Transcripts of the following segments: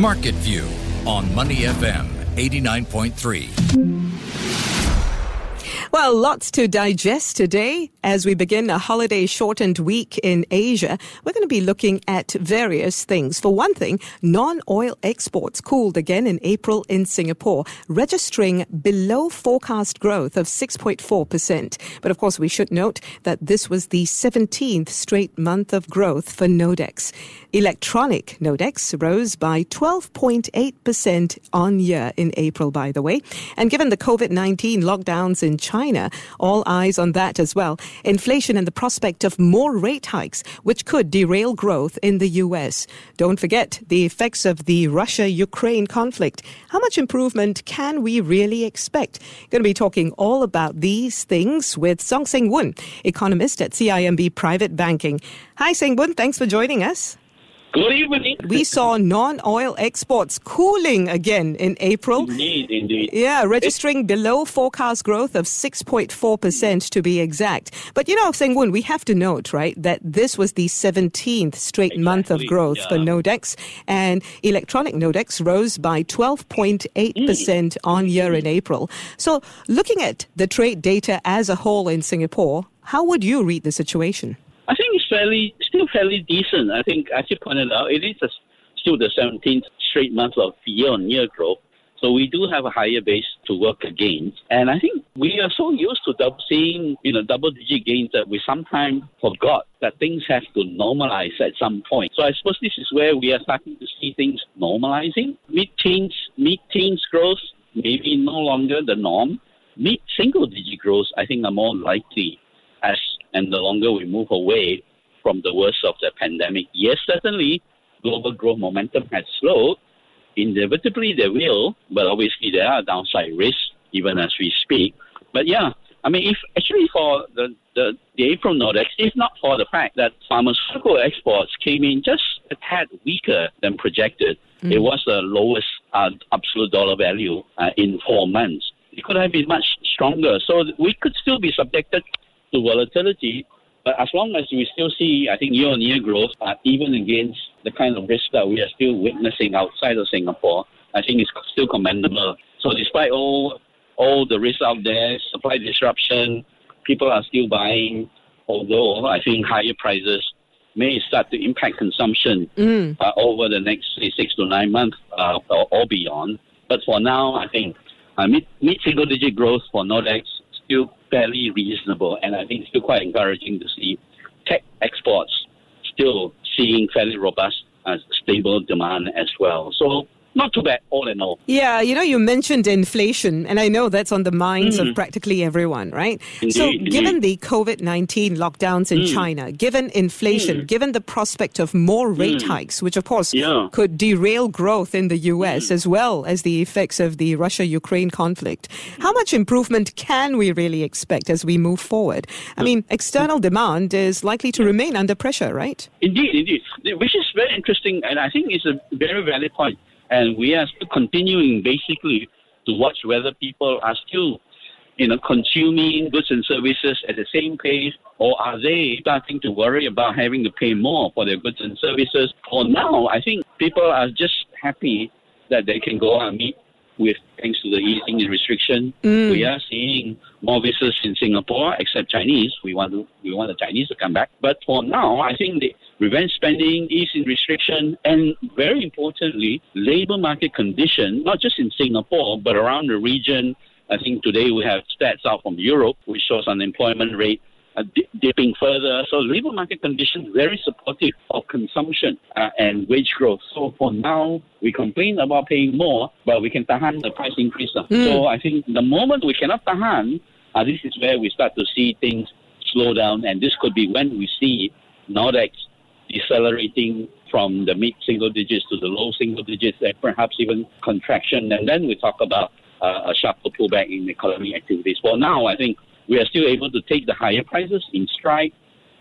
Market View on Money FM 89.3. Well, lots to digest today as we begin a holiday shortened week in Asia. We're going to be looking at various things. For one thing, non oil exports cooled again in April in Singapore, registering below forecast growth of 6.4%. But of course, we should note that this was the 17th straight month of growth for Nodex. Electronic Nodex rose by 12.8% on year in April, by the way. And given the COVID 19 lockdowns in China. All eyes on that as well. Inflation and the prospect of more rate hikes, which could derail growth in the U.S. Don't forget the effects of the Russia Ukraine conflict. How much improvement can we really expect? Going to be talking all about these things with Song Seng Woon, economist at CIMB Private Banking. Hi, Seng Woon. Thanks for joining us. Good evening. We saw non oil exports cooling again in April. Indeed, indeed. Yeah, registering it's... below forecast growth of 6.4% to be exact. But you know, Seng Woon, we have to note, right, that this was the 17th straight exactly, month of growth yeah. for Nodex, and electronic Nodex rose by 12.8% mm. on year in April. So, looking at the trade data as a whole in Singapore, how would you read the situation? I think it's fairly, still fairly decent. I think, as you pointed out, it is a, still the 17th straight month of year-on-year growth. So we do have a higher base to work against. And I think we are so used to seeing, you know, double-digit gains that we sometimes forgot that things have to normalize at some point. So I suppose this is where we are starting to see things normalizing. Mid-teens, mid-teens growth, maybe no longer the norm. Mid-single-digit growth, I think, are more likely as and the longer we move away from the worst of the pandemic. Yes, certainly global growth momentum has slowed. Inevitably, there will, but obviously there are downside risks even as we speak. But yeah, I mean, if actually for the, the, the April Nodex, if not for the fact that pharmaceutical exports came in just a tad weaker than projected, mm. it was the lowest uh, absolute dollar value uh, in four months. It could have been much stronger. So we could still be subjected to volatility. But as long as we still see, I think, year-on-year growth, uh, even against the kind of risk that we are still witnessing outside of Singapore, I think it's still commendable. So despite all all the risks out there, supply disruption, people are still buying, although I think higher prices may start to impact consumption mm. uh, over the next say, six to nine months uh, or, or, beyond. But for now, I think uh, mid, mid single digit growth for Nodex still fairly reasonable, and I think it's still quite encouraging to see tech exports still seeing fairly robust, uh, stable demand as well. So not too bad, all in all. Yeah, you know, you mentioned inflation, and I know that's on the minds mm. of practically everyone, right? Indeed, so, indeed. given the COVID 19 lockdowns in mm. China, given inflation, mm. given the prospect of more rate mm. hikes, which of course yeah. could derail growth in the US, mm. as well as the effects of the Russia Ukraine conflict, how much improvement can we really expect as we move forward? I mean, external demand is likely to remain under pressure, right? Indeed, indeed. Which is very interesting, and I think it's a very valid point. And we are still continuing basically to watch whether people are still, you know, consuming goods and services at the same pace, or are they starting to worry about having to pay more for their goods and services? For now, I think people are just happy that they can go out and meet with thanks to the easing in restriction. Mm. We are seeing more visitors in Singapore, except Chinese. We want to we want the Chinese to come back. But for now, I think the revenge spending, easing restriction, and very importantly, labor market condition, not just in Singapore but around the region. I think today we have stats out from Europe, which shows unemployment rate uh, dipping further. So labor market conditions very supportive of consumption uh, and wage growth. So for now, we complain about paying more, but we can tahan the price increase. Mm. So I think the moment we cannot tahan, uh, this is where we start to see things slow down, and this could be when we see Nodex decelerating from the mid single digits to the low single digits, and perhaps even contraction. And then we talk about uh, a sharper pullback in economic activities. For now, I think we are still able to take the higher prices in stride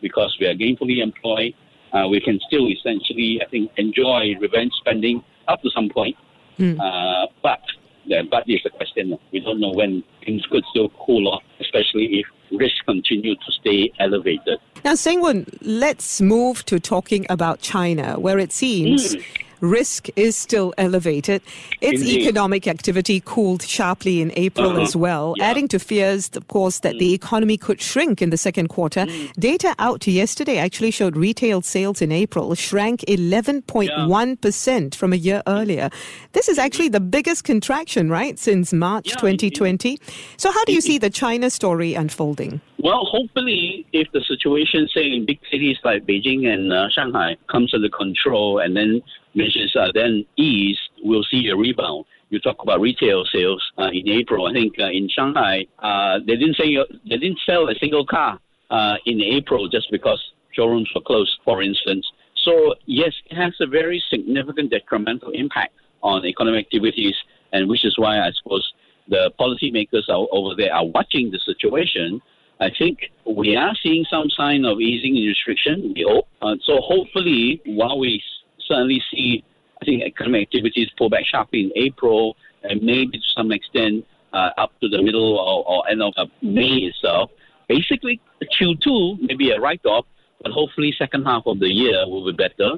because we are gainfully employed. Uh, we can still essentially, I think, enjoy revenge spending up to some point. Mm. Uh, but the but is the question. We don't know when things could still cool off, especially if risks continue to stay elevated. Now, Seng Woon, let's move to talking about China, where it seems. Mm risk is still elevated. Its Indeed. economic activity cooled sharply in April Uh-huh. as well, Yeah. adding to fears, of course, that the economy could shrink in the second quarter. Data out yesterday actually showed retail sales in April shrank 11.1% from a year earlier. This is actually the biggest contraction, right, since March Yeah, 2020. So, how do you see the China story unfolding? Well, hopefully, if the situation, say, in big cities like Beijing and uh, Shanghai comes under control and then measures are then eased, we'll see a rebound. You talk about retail sales uh, in April. I think uh, in Shanghai, uh, they didn't say they didn't sell a single car uh, in April just because showrooms were closed, for instance. So yes, it has a very significant detrimental impact on economic activities, and which is why I suppose the policymakers are, over there are watching the situation. I think we are seeing some sign of easing in restriction. We hope. Uh, so hopefully, while we certainly see, I think economic activities pull back sharply in April, and maybe to some extent uh, up to the middle or, or end of May itself. Basically, Q2 may be a write-off, but hopefully second half of the year will be better,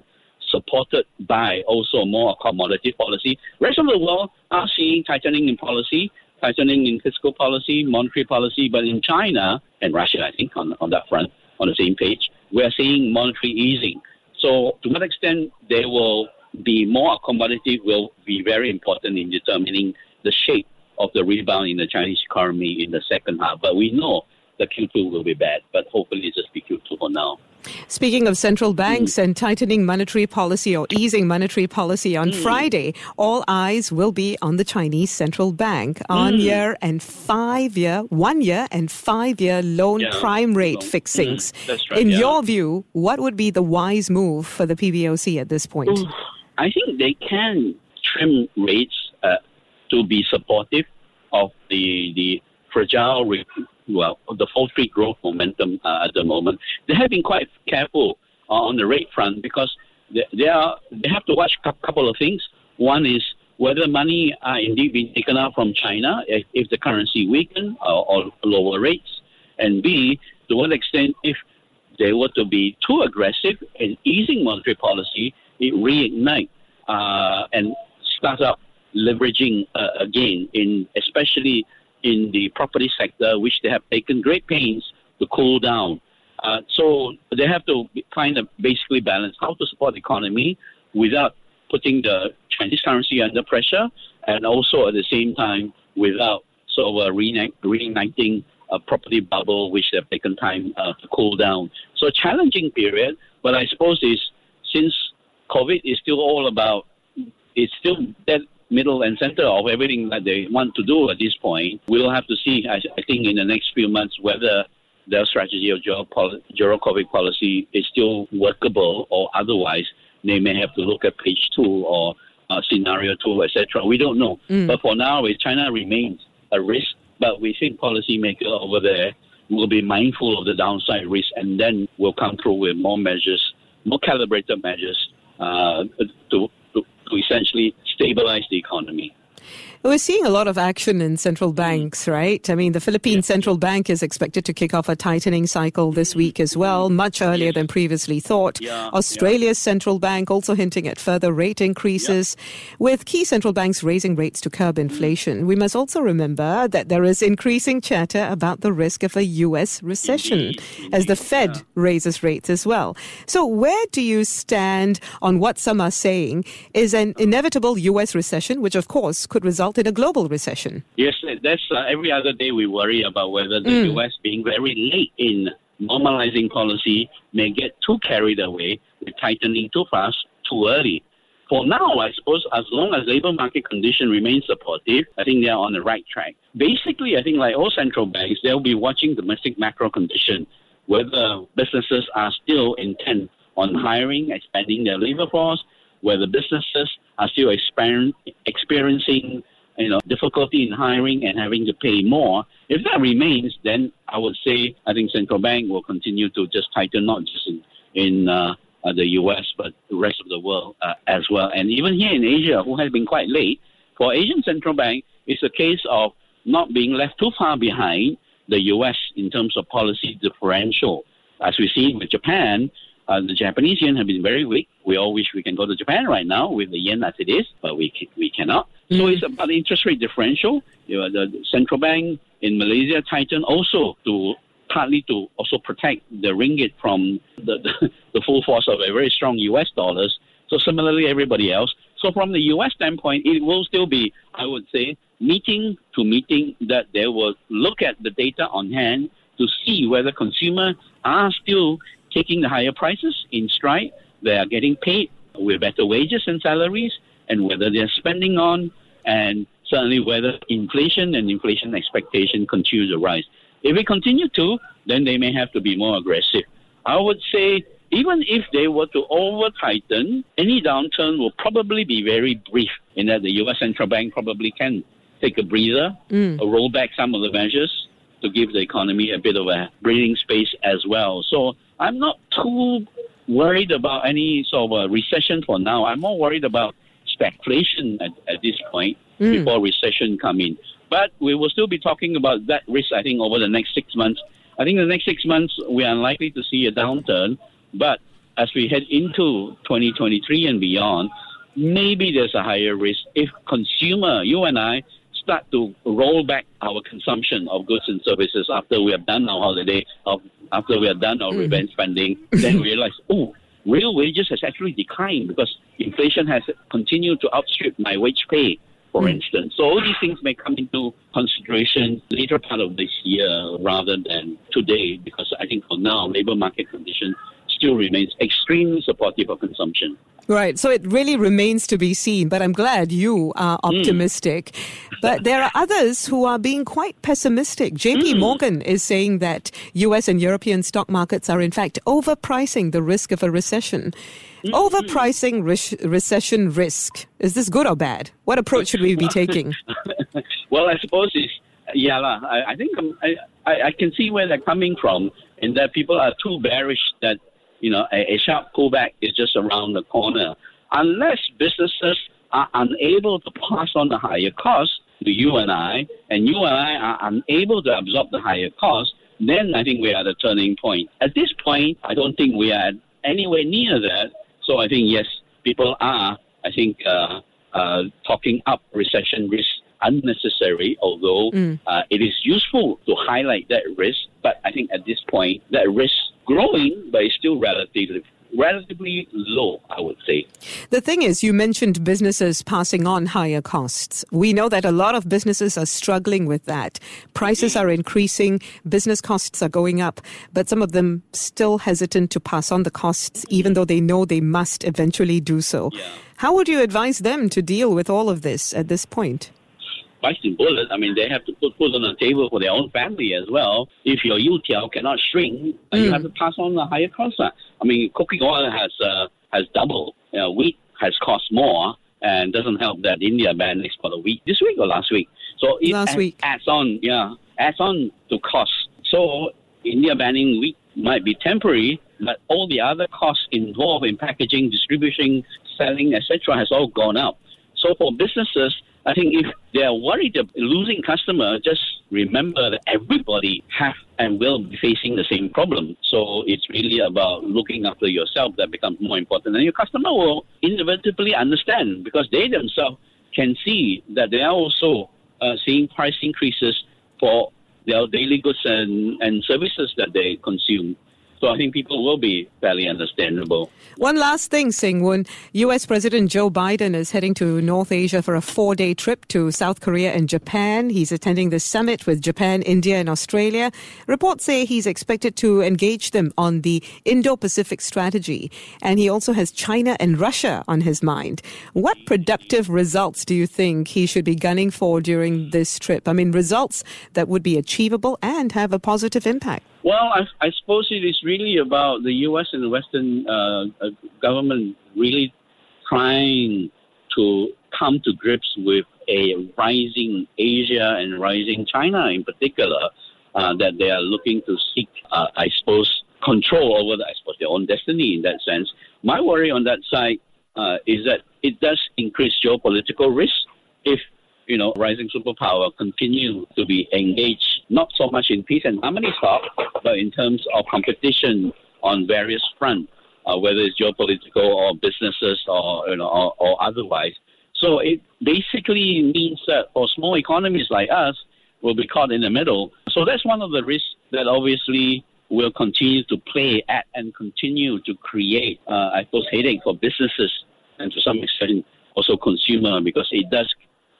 supported by also more accommodative policy. Rest of the world are seeing tightening in policy, tightening in fiscal policy, monetary policy, but in China and Russia, I think, on, on that front, on the same page, we are seeing monetary easing. So to what extent they will be more accommodative will be very important in determining the shape of the rebound in the Chinese economy in the second half. But we know the Q2 will be bad, but hopefully it's just be Q2 for now. Speaking of central banks and tightening monetary policy or easing monetary policy, on Friday, all eyes will be on the Chinese central bank on year and five year, one year and five year loan Yeah, prime rate loan. fixings. Mm, that's right, In yeah. your view, what would be the wise move for the PBOC at this point? I think they can trim rates uh, to be supportive of the the fragile, re- well, the Street growth momentum uh, at the moment. They have been quite careful uh, on the rate front because they, they are they have to watch a couple of things. One is whether money are indeed being taken out from China if, if the currency weaken or, or lower rates, and B, to what extent if they were to be too aggressive in easing monetary policy, it reignite uh, and start up leveraging uh, again in especially in the property sector, which they have taken great pains to cool down. Uh, so they have to find a basically balance how to support the economy without putting the Chinese currency under pressure, and also at the same time without sort of uh, reigniting a property bubble, which they've taken time uh, to cool down. So a challenging period, but I suppose is since COVID is still all about, it's still dead middle and center of everything that they want to do at this point. We'll have to see, I, I think, in the next few months whether their strategy of zero, COVID policy is still workable or otherwise they may have to look at page two or uh, scenario two, etc. We don't know. But for now, China remains a risk, but we think policymakers over there will be mindful of the downside risk and then will come through with more measures, more calibrated measures uh, to, to, essentially stabilize the economy. We're seeing a lot of action in central mm. banks, right? I mean, the Philippine Central Bank is expected to kick off a tightening cycle this mm. week as well, much earlier than previously thought. Yeah, Australia's central bank also hinting at further rate increases, with key central banks raising rates to curb mm. inflation. We must also remember that there is increasing chatter about the risk of a U.S. recession Indeed, as the Fed yeah. raises rates as well. So, where do you stand on what some are saying is an uh-huh. inevitable U.S. recession, which of course could result in a global recession? Yes, that's uh, every other day we worry about whether the Mm. U.S. being very late in normalizing policy may get too carried away with tightening too fast, too early. For now, I suppose as long as labor market condition remains supportive, I think they are on the right track. Basically, I think like all central banks, they'll be watching domestic macro condition, whether businesses are still intent on hiring, expanding their labor force, whether businesses are still exper- experiencing you know, difficulty in hiring and having to pay more. If that remains, then I would say I think central bank will continue to just tighten, not just in, in uh, the U.S. but the rest of the world uh, as well. And even here in Asia, who has been quite late, for Asian central bank, it's a case of not being left too far behind the U.S. in terms of policy differential. As we see with Japan, Uh, the Japanese yen have been very weak. We all wish we can go to Japan right now with the yen as it is, but we we cannot. Mm. So it's about the interest rate differential. You know, the central bank in Malaysia tightened also to partly to also protect the ringgit from the, the, the full force of a very strong U.S. dollars. So similarly, everybody else. So from the U.S. standpoint, it will still be, I would say, meeting to meeting that they will look at the data on hand to see whether consumers are still taking the higher prices in stride, they are getting paid with better wages and salaries, and whether they're spending on, and certainly whether inflation and inflation expectation continue to rise. If we continue to, then they may have to be more aggressive. I would say even if they were to over tighten, any downturn will probably be very brief in that the US central bank probably can take a breather, mm. or roll back some of the measures to give the economy a bit of a breathing space as well. So I'm not too worried about any sort of a recession for now. I'm more worried about stagflation at, at this point mm. before recession come in. But we will still be talking about that risk, I think, over the next six months. I think the next six months we are unlikely to see a downturn, but as we head into 2023 and beyond, maybe there's a higher risk if consumer, you and I, start to roll back our consumption of goods and services after we have done our holiday, after we have done our mm. revenge spending, then realize, oh, real wages has actually declined because inflation has continued to outstrip my wage pay, for mm. instance. So all these things may come into consideration later part of this year rather than today, because I think for now, labor market conditions still remains extremely supportive of consumption. Right. So it really remains to be seen, but I'm glad you are hmm. optimistic. Mm. But there are others who are being quite pessimistic. JP mm. Morgan is saying that US and European stock markets are in fact overpricing the risk of a recession. Mm. Overpricing re- recession risk. Is this good or bad? What approach should we be taking? well, I suppose it's, yeah, I, I think I, I, I can see where they're coming from in that people are too bearish that you know, a, a sharp pullback is just around the corner. Unless businesses are unable to pass on the higher costs to you and I, and you and I are unable to absorb the higher costs, then I think we are at a turning point. At this point, I don't think we are anywhere near that. So I think, yes, people are, I think, uh, uh, talking up recession risk unnecessary, although mm. uh, it is useful to highlight that risk. But I think at this point, that risk growing, but it's still relatively relatively low, I would say. The thing is, you mentioned businesses passing on higher costs. We know that a lot of businesses are struggling with that. Prices are increasing, business costs are going up, but some of them still hesitant to pass on the costs, even though they know they must eventually do so. Yeah. How would you advise them to deal with all of this at this point? Biting bullet. I mean, they have to put food on the table for their own family as well. If your youtiao cannot shrink, mm. you have to pass on the higher cost. I mean, cooking oil has uh, has doubled. You know, wheat has cost more, and doesn't help that India banned export of wheat this week or last week. So it last week. adds on, yeah, adds on to cost. So India banning wheat might be temporary, but all the other costs involved in packaging, distribution, selling, etc., has all gone up. So for businesses, I think if they are worried of losing customer, just remember that everybody have and will be facing the same problem. So it's really about looking after yourself that becomes more important. And your customer will inevitably understand because they themselves can see that they are also uh, seeing price increases for their daily goods and, and services that they consume. So I think people will be fairly understandable. One last thing, Seng U.S. President Joe Biden is heading to North Asia for a four day trip to South Korea and Japan. He's attending the summit with Japan, India, and Australia. Reports say he's expected to engage them on the Indo Pacific strategy. And he also has China and Russia on his mind. What productive results do you think he should be gunning for during this trip? I mean, results that would be achievable and have a positive impact. Well, I, I suppose it is really about the U.S. and the Western uh, uh, government really trying to come to grips with a rising Asia and rising China in particular, uh, that they are looking to seek, uh, I suppose, control over, the, I suppose, their own destiny in that sense. My worry on that side uh, is that it does increase geopolitical risk if you know, rising superpower continue to be engaged not so much in peace and harmony talk, but in terms of competition on various fronts. uh, whether it's geopolitical or businesses or you know or, or otherwise. So it basically means that for small economies like us, we'll be caught in the middle. So that's one of the risks that obviously will continue to play at and continue to create, uh, I suppose, headache for businesses and to some extent also consumer because it does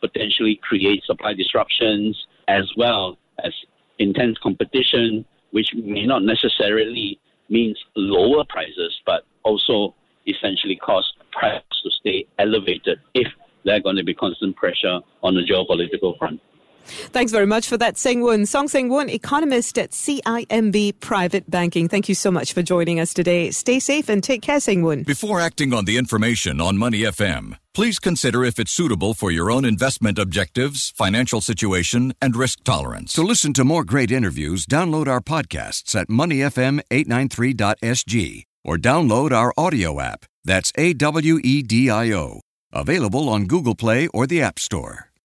potentially create supply disruptions as well as intense competition, which may not necessarily means lower prices, but also essentially cause prices to stay elevated if there are going to be constant pressure on the geopolitical front. Thanks very much for that, Seng Woon. Song Seng Woon, economist at CIMB Private Banking. Thank you so much for joining us today. Stay safe and take care, Seng Woon. Before acting on the information on Money FM, please consider if it's suitable for your own investment objectives, financial situation, and risk tolerance. To listen to more great interviews, download our podcasts at moneyfm893.sg or download our audio app. That's A W E D I O. Available on Google Play or the App Store.